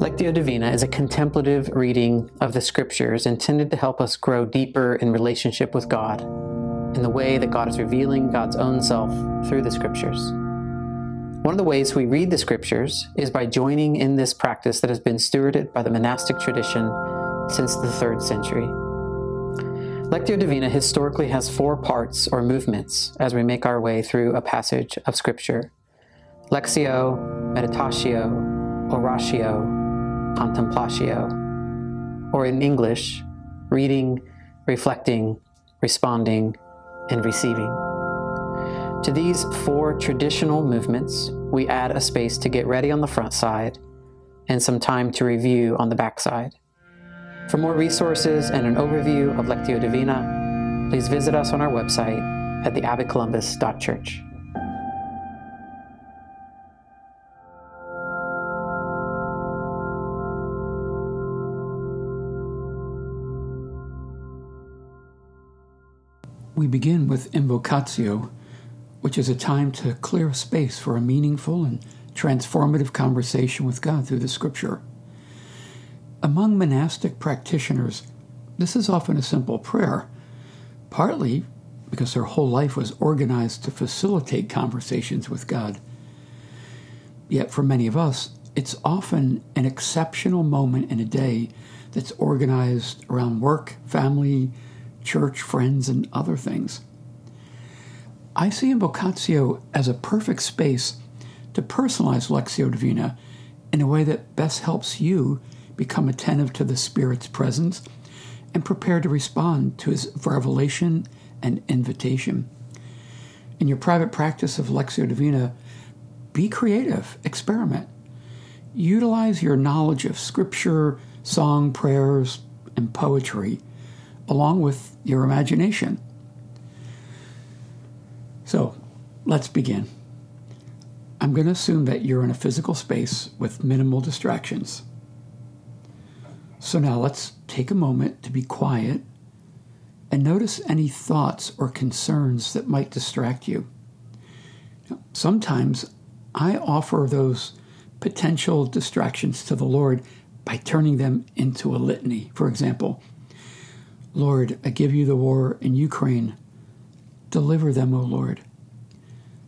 Lectio Divina is a contemplative reading of the scriptures intended to help us grow deeper in relationship with God in the way that God is revealing God's own self through the scriptures. One of the ways we read the scriptures is by joining in this practice that has been stewarded by the monastic tradition since the third century. Lectio Divina historically has four parts or movements as we make our way through a passage of Scripture Lectio, Meditatio, Oratio, Contemplatio, or in English, reading, reflecting, responding, and receiving. To these four traditional movements, we add a space to get ready on the front side and some time to review on the back side. For more resources and an overview of Lectio Divina, please visit us on our website at theabbeycolumbus.church. We begin with Invocatio, which is a time to clear a space for a meaningful and transformative conversation with God through the scripture. Among monastic practitioners, this is often a simple prayer, partly because their whole life was organized to facilitate conversations with God. Yet for many of us, it's often an exceptional moment in a day that's organized around work, family, church, friends, and other things. I see Invocatio as a perfect space to personalize Lectio Divina in a way that best helps you become attentive to the Spirit's presence and prepare to respond to His revelation and invitation. In your private practice of Lectio Divina, be creative, experiment. Utilize your knowledge of Scripture, song, prayers, and poetry, along with your imagination. So let's begin. I'm going to assume that you're in a physical space with minimal distractions. So now let's take a moment to be quiet and notice any thoughts or concerns that might distract you. Sometimes I offer those potential distractions to the Lord by turning them into a litany. For example, Lord, I give you the war in Ukraine. Deliver them, O Lord.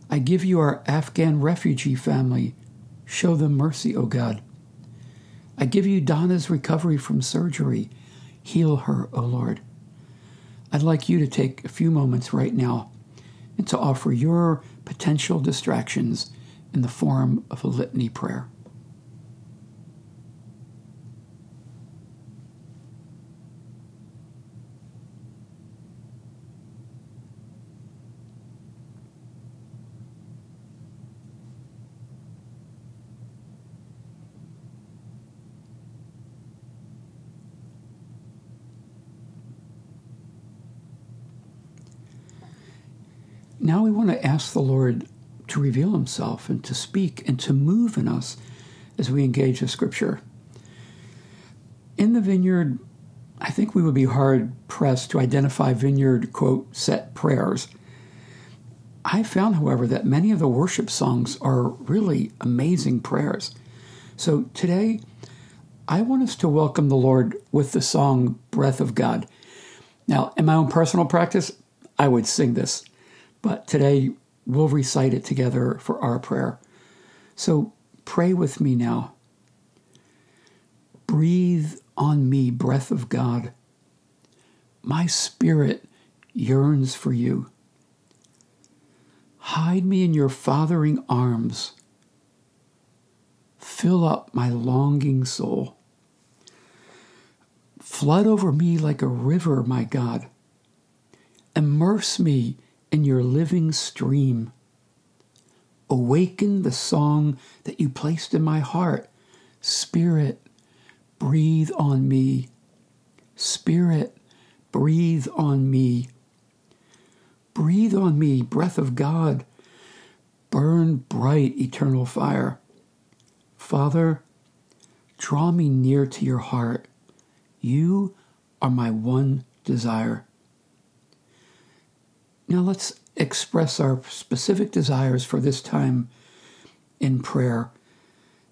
I give you our Afghan refugee family. Show them mercy, O God. I give you Donna's recovery from surgery. Heal her, O Lord. I'd like you to take a few moments right now and to offer your potential distractions in the form of a litany prayer. Now we want to ask the Lord to reveal himself and to speak and to move in us as we engage the scripture. In the vineyard, I think we would be hard pressed to identify vineyard, quote, set prayers. I found, however, that many of the worship songs are really amazing prayers. So today, I want us to welcome the Lord with the song Breath of God. Now, in my own personal practice, I would sing this but today we'll recite it together for our prayer. So pray with me now. Breathe on me, breath of God. My spirit yearns for you. Hide me in your fathering arms. Fill up my longing soul. Flood over me like a river, my God. Immerse me in your living stream. Awaken the song that you placed in my heart. Spirit, breathe on me. Spirit, breathe on me. Breathe on me, breath of God. Burn bright eternal fire. Father, draw me near to your heart. You are my one desire. Now let's express our specific desires for this time in prayer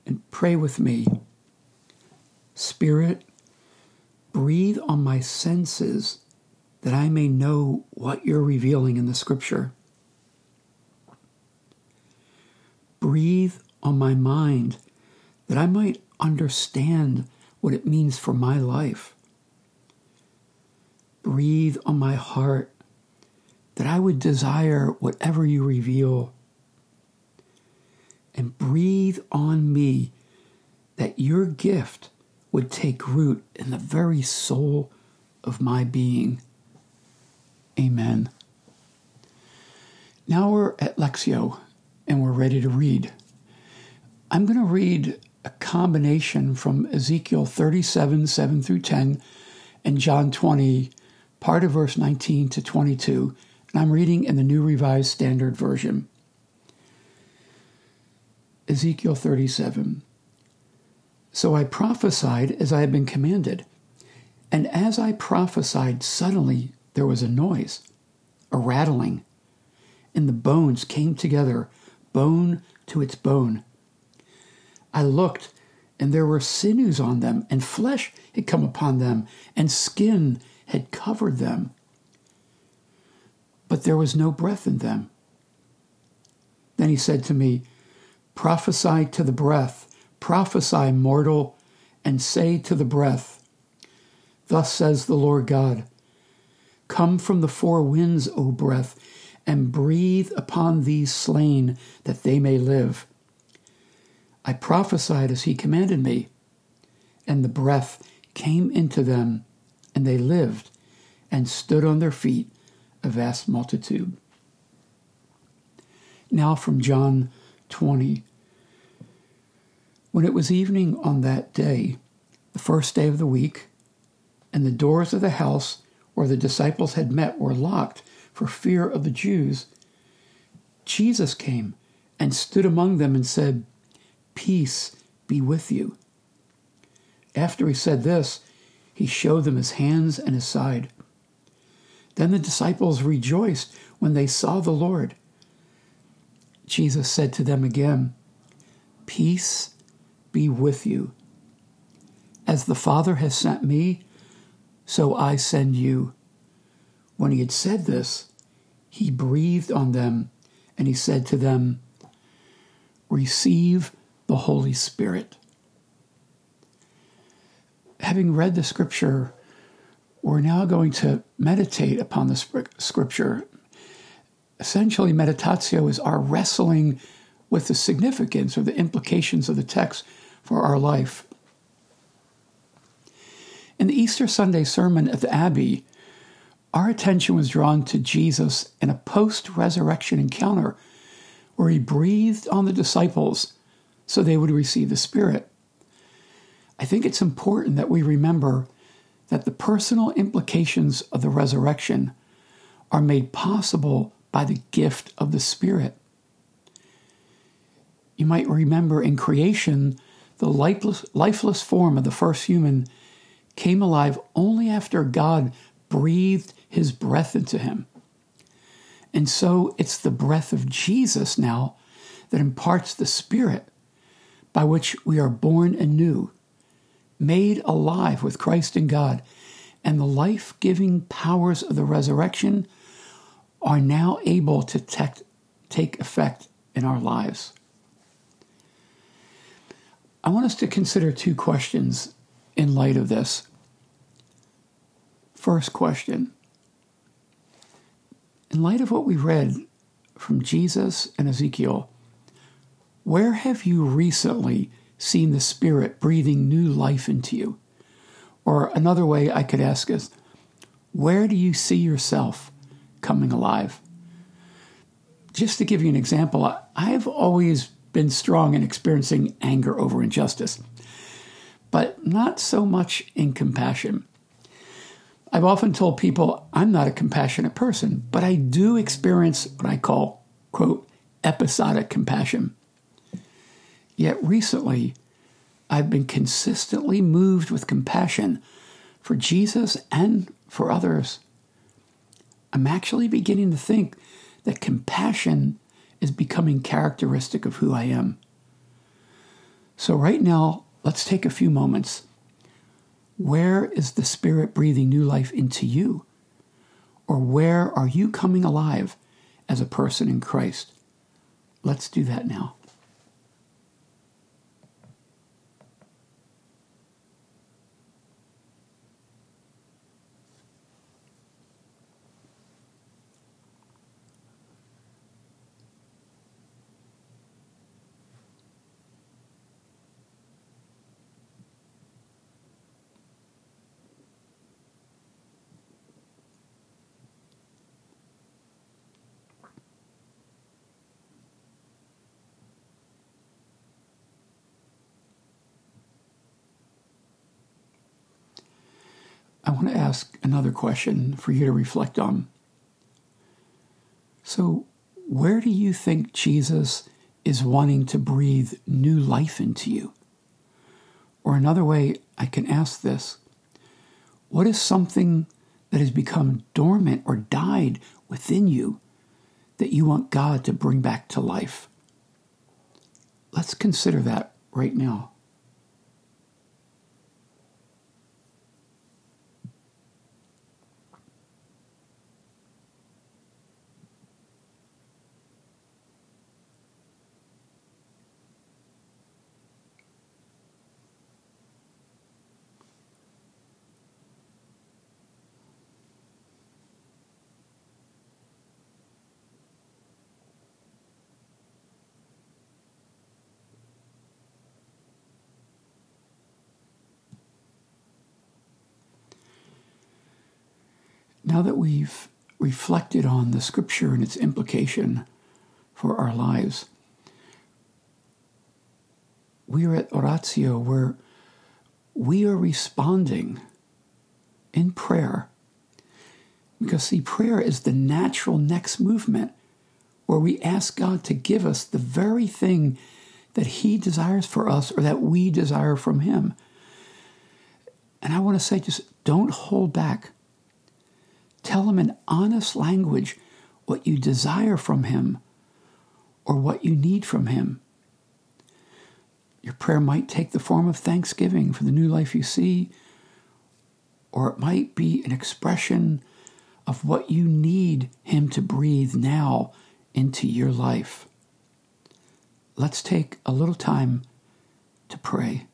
and pray with me. Spirit, breathe on my senses that I may know what you're revealing in the scripture. Breathe on my mind that I might understand what it means for my life. Breathe on my heart that I would desire whatever you reveal. And breathe on me that your gift would take root in the very soul of my being. Amen. Now we're at Lectio and we're ready to read. I'm going to read a combination from Ezekiel 37, 7 through 10, and John 20, part of verse 19 to 22, and I'm reading in the New Revised Standard Version. Ezekiel 37. So I prophesied as I had been commanded, and as I prophesied, suddenly there was a noise, a rattling, and the bones came together, bone to its bone. I looked, and there were sinews on them, and flesh had come upon them, and skin had covered them. But there was no breath in them. Then he said to me, Prophesy to the breath, prophesy, mortal, and say to the breath, Thus says the Lord God Come from the four winds, O breath, and breathe upon these slain, that they may live. I prophesied as he commanded me, and the breath came into them, and they lived and stood on their feet, a vast multitude. Now from John 20. When it was evening on that day, the first day of the week, and the doors of the house where the disciples had met were locked for fear of the Jews, Jesus came and stood among them and said, Peace be with you. After he said this, he showed them his hands and his side. Then the disciples rejoiced when they saw the Lord. Jesus said to them again, Peace be with you. As the Father has sent me, so I send you. When he had said this, he breathed on them and he said to them, Receive the Holy Spirit. Having read the scripture, we're now going to meditate upon the scripture. Essentially, meditatio is our wrestling with the significance or the implications of the text for our life. In the Easter Sunday sermon at the Abbey, our attention was drawn to Jesus in a post resurrection encounter where he breathed on the disciples so they would receive the Spirit. I think it's important that we remember that the personal implications of the resurrection are made possible by the gift of the Spirit. You might remember in creation, the lifeless, lifeless form of the first human came alive only after God breathed his breath into him. And so it's the breath of Jesus now that imparts the Spirit by which we are born anew, made alive with Christ and God, and the life giving powers of the resurrection are now able to te- take effect in our lives. I want us to consider two questions in light of this. First question In light of what we read from Jesus and Ezekiel, where have you recently seen the Spirit breathing new life into you? Or another way I could ask is, where do you see yourself coming alive? Just to give you an example, I've always been strong in experiencing anger over injustice, but not so much in compassion. I've often told people I'm not a compassionate person, but I do experience what I call, quote, episodic compassion. Yet recently, I've been consistently moved with compassion for Jesus and for others. I'm actually beginning to think that compassion is becoming characteristic of who I am. So, right now, let's take a few moments Where is the Spirit breathing new life into you? Or where are you coming alive as a person in Christ? Let's do that now. I want to ask another question for you to reflect on. So, where do you think Jesus is wanting to breathe new life into you? Or another way I can ask this what is something that has become dormant or died within you that you want God to bring back to life? Let's consider that right now. Now that we've reflected on the scripture and its implication for our lives, we are at Oratio where we are responding in prayer. Because, see, prayer is the natural next movement where we ask God to give us the very thing that He desires for us or that we desire from Him. And I want to say, just don't hold back. Tell him in honest language what you desire from him or what you need from him. Your prayer might take the form of thanksgiving for the new life you see, or it might be an expression of what you need him to breathe now into your life. Let's take a little time to pray.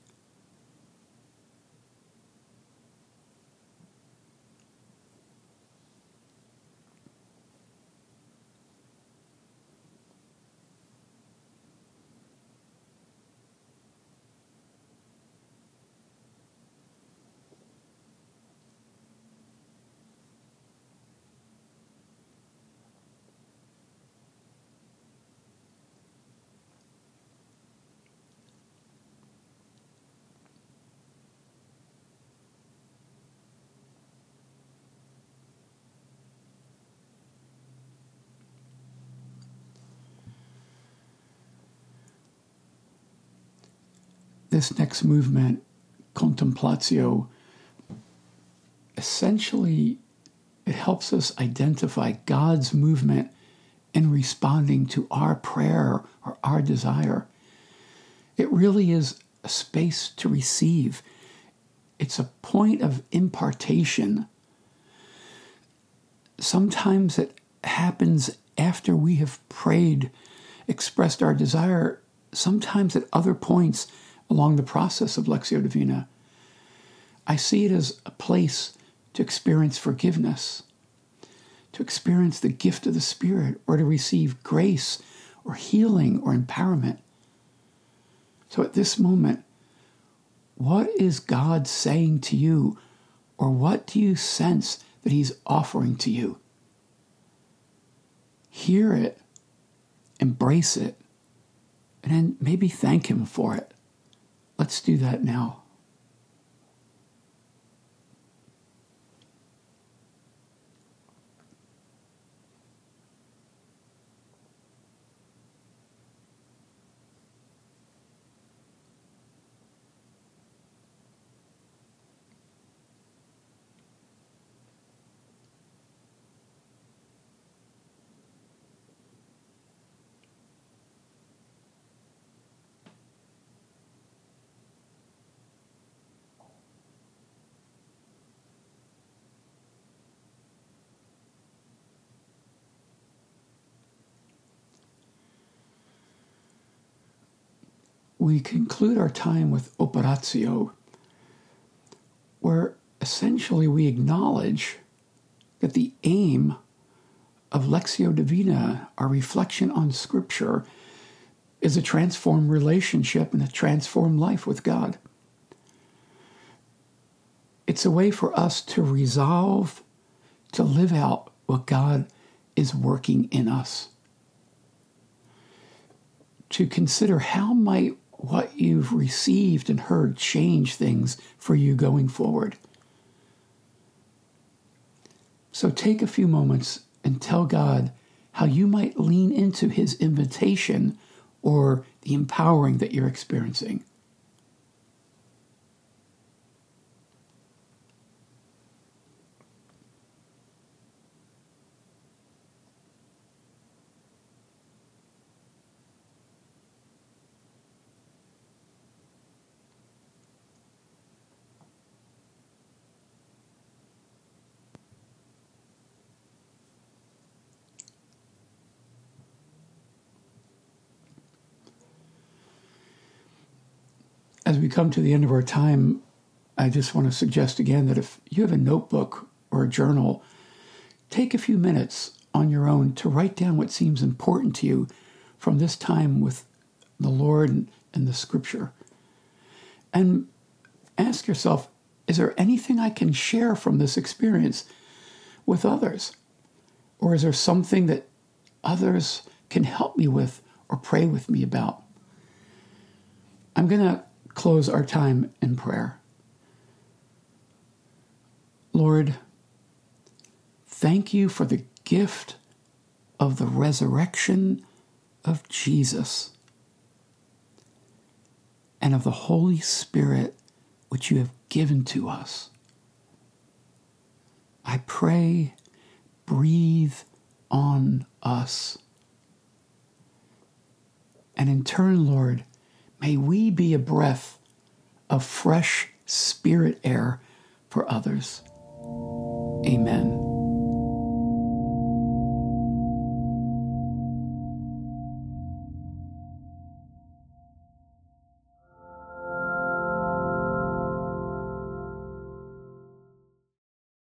This next movement, contemplatio, essentially it helps us identify God's movement in responding to our prayer or our desire. It really is a space to receive. It's a point of impartation. Sometimes it happens after we have prayed, expressed our desire. Sometimes at other points, along the process of Lectio Divina. I see it as a place to experience forgiveness, to experience the gift of the Spirit, or to receive grace or healing or empowerment. So at this moment, what is God saying to you, or what do you sense that He's offering to you? Hear it, embrace it, and then maybe thank Him for it. Let's do that now. We conclude our time with operatio, where essentially we acknowledge that the aim of Lectio Divina, our reflection on Scripture, is a transformed relationship and a transformed life with God. It's a way for us to resolve to live out what God is working in us. To consider how might what you've received and heard change things for you going forward. So take a few moments and tell God how you might lean into his invitation or the empowering that you're experiencing. As we come to the end of our time, I just want to suggest again that if you have a notebook or a journal, take a few minutes on your own to write down what seems important to you from this time with the Lord and the scripture. And ask yourself is there anything I can share from this experience with others? Or is there something that others can help me with or pray with me about? I'm going to close our time in prayer. Lord, thank you for the gift of the resurrection of Jesus and of the Holy Spirit which you have given to us. I pray, breathe on us. And in turn, Lord, May we be a breath of fresh spirit air for others. Amen.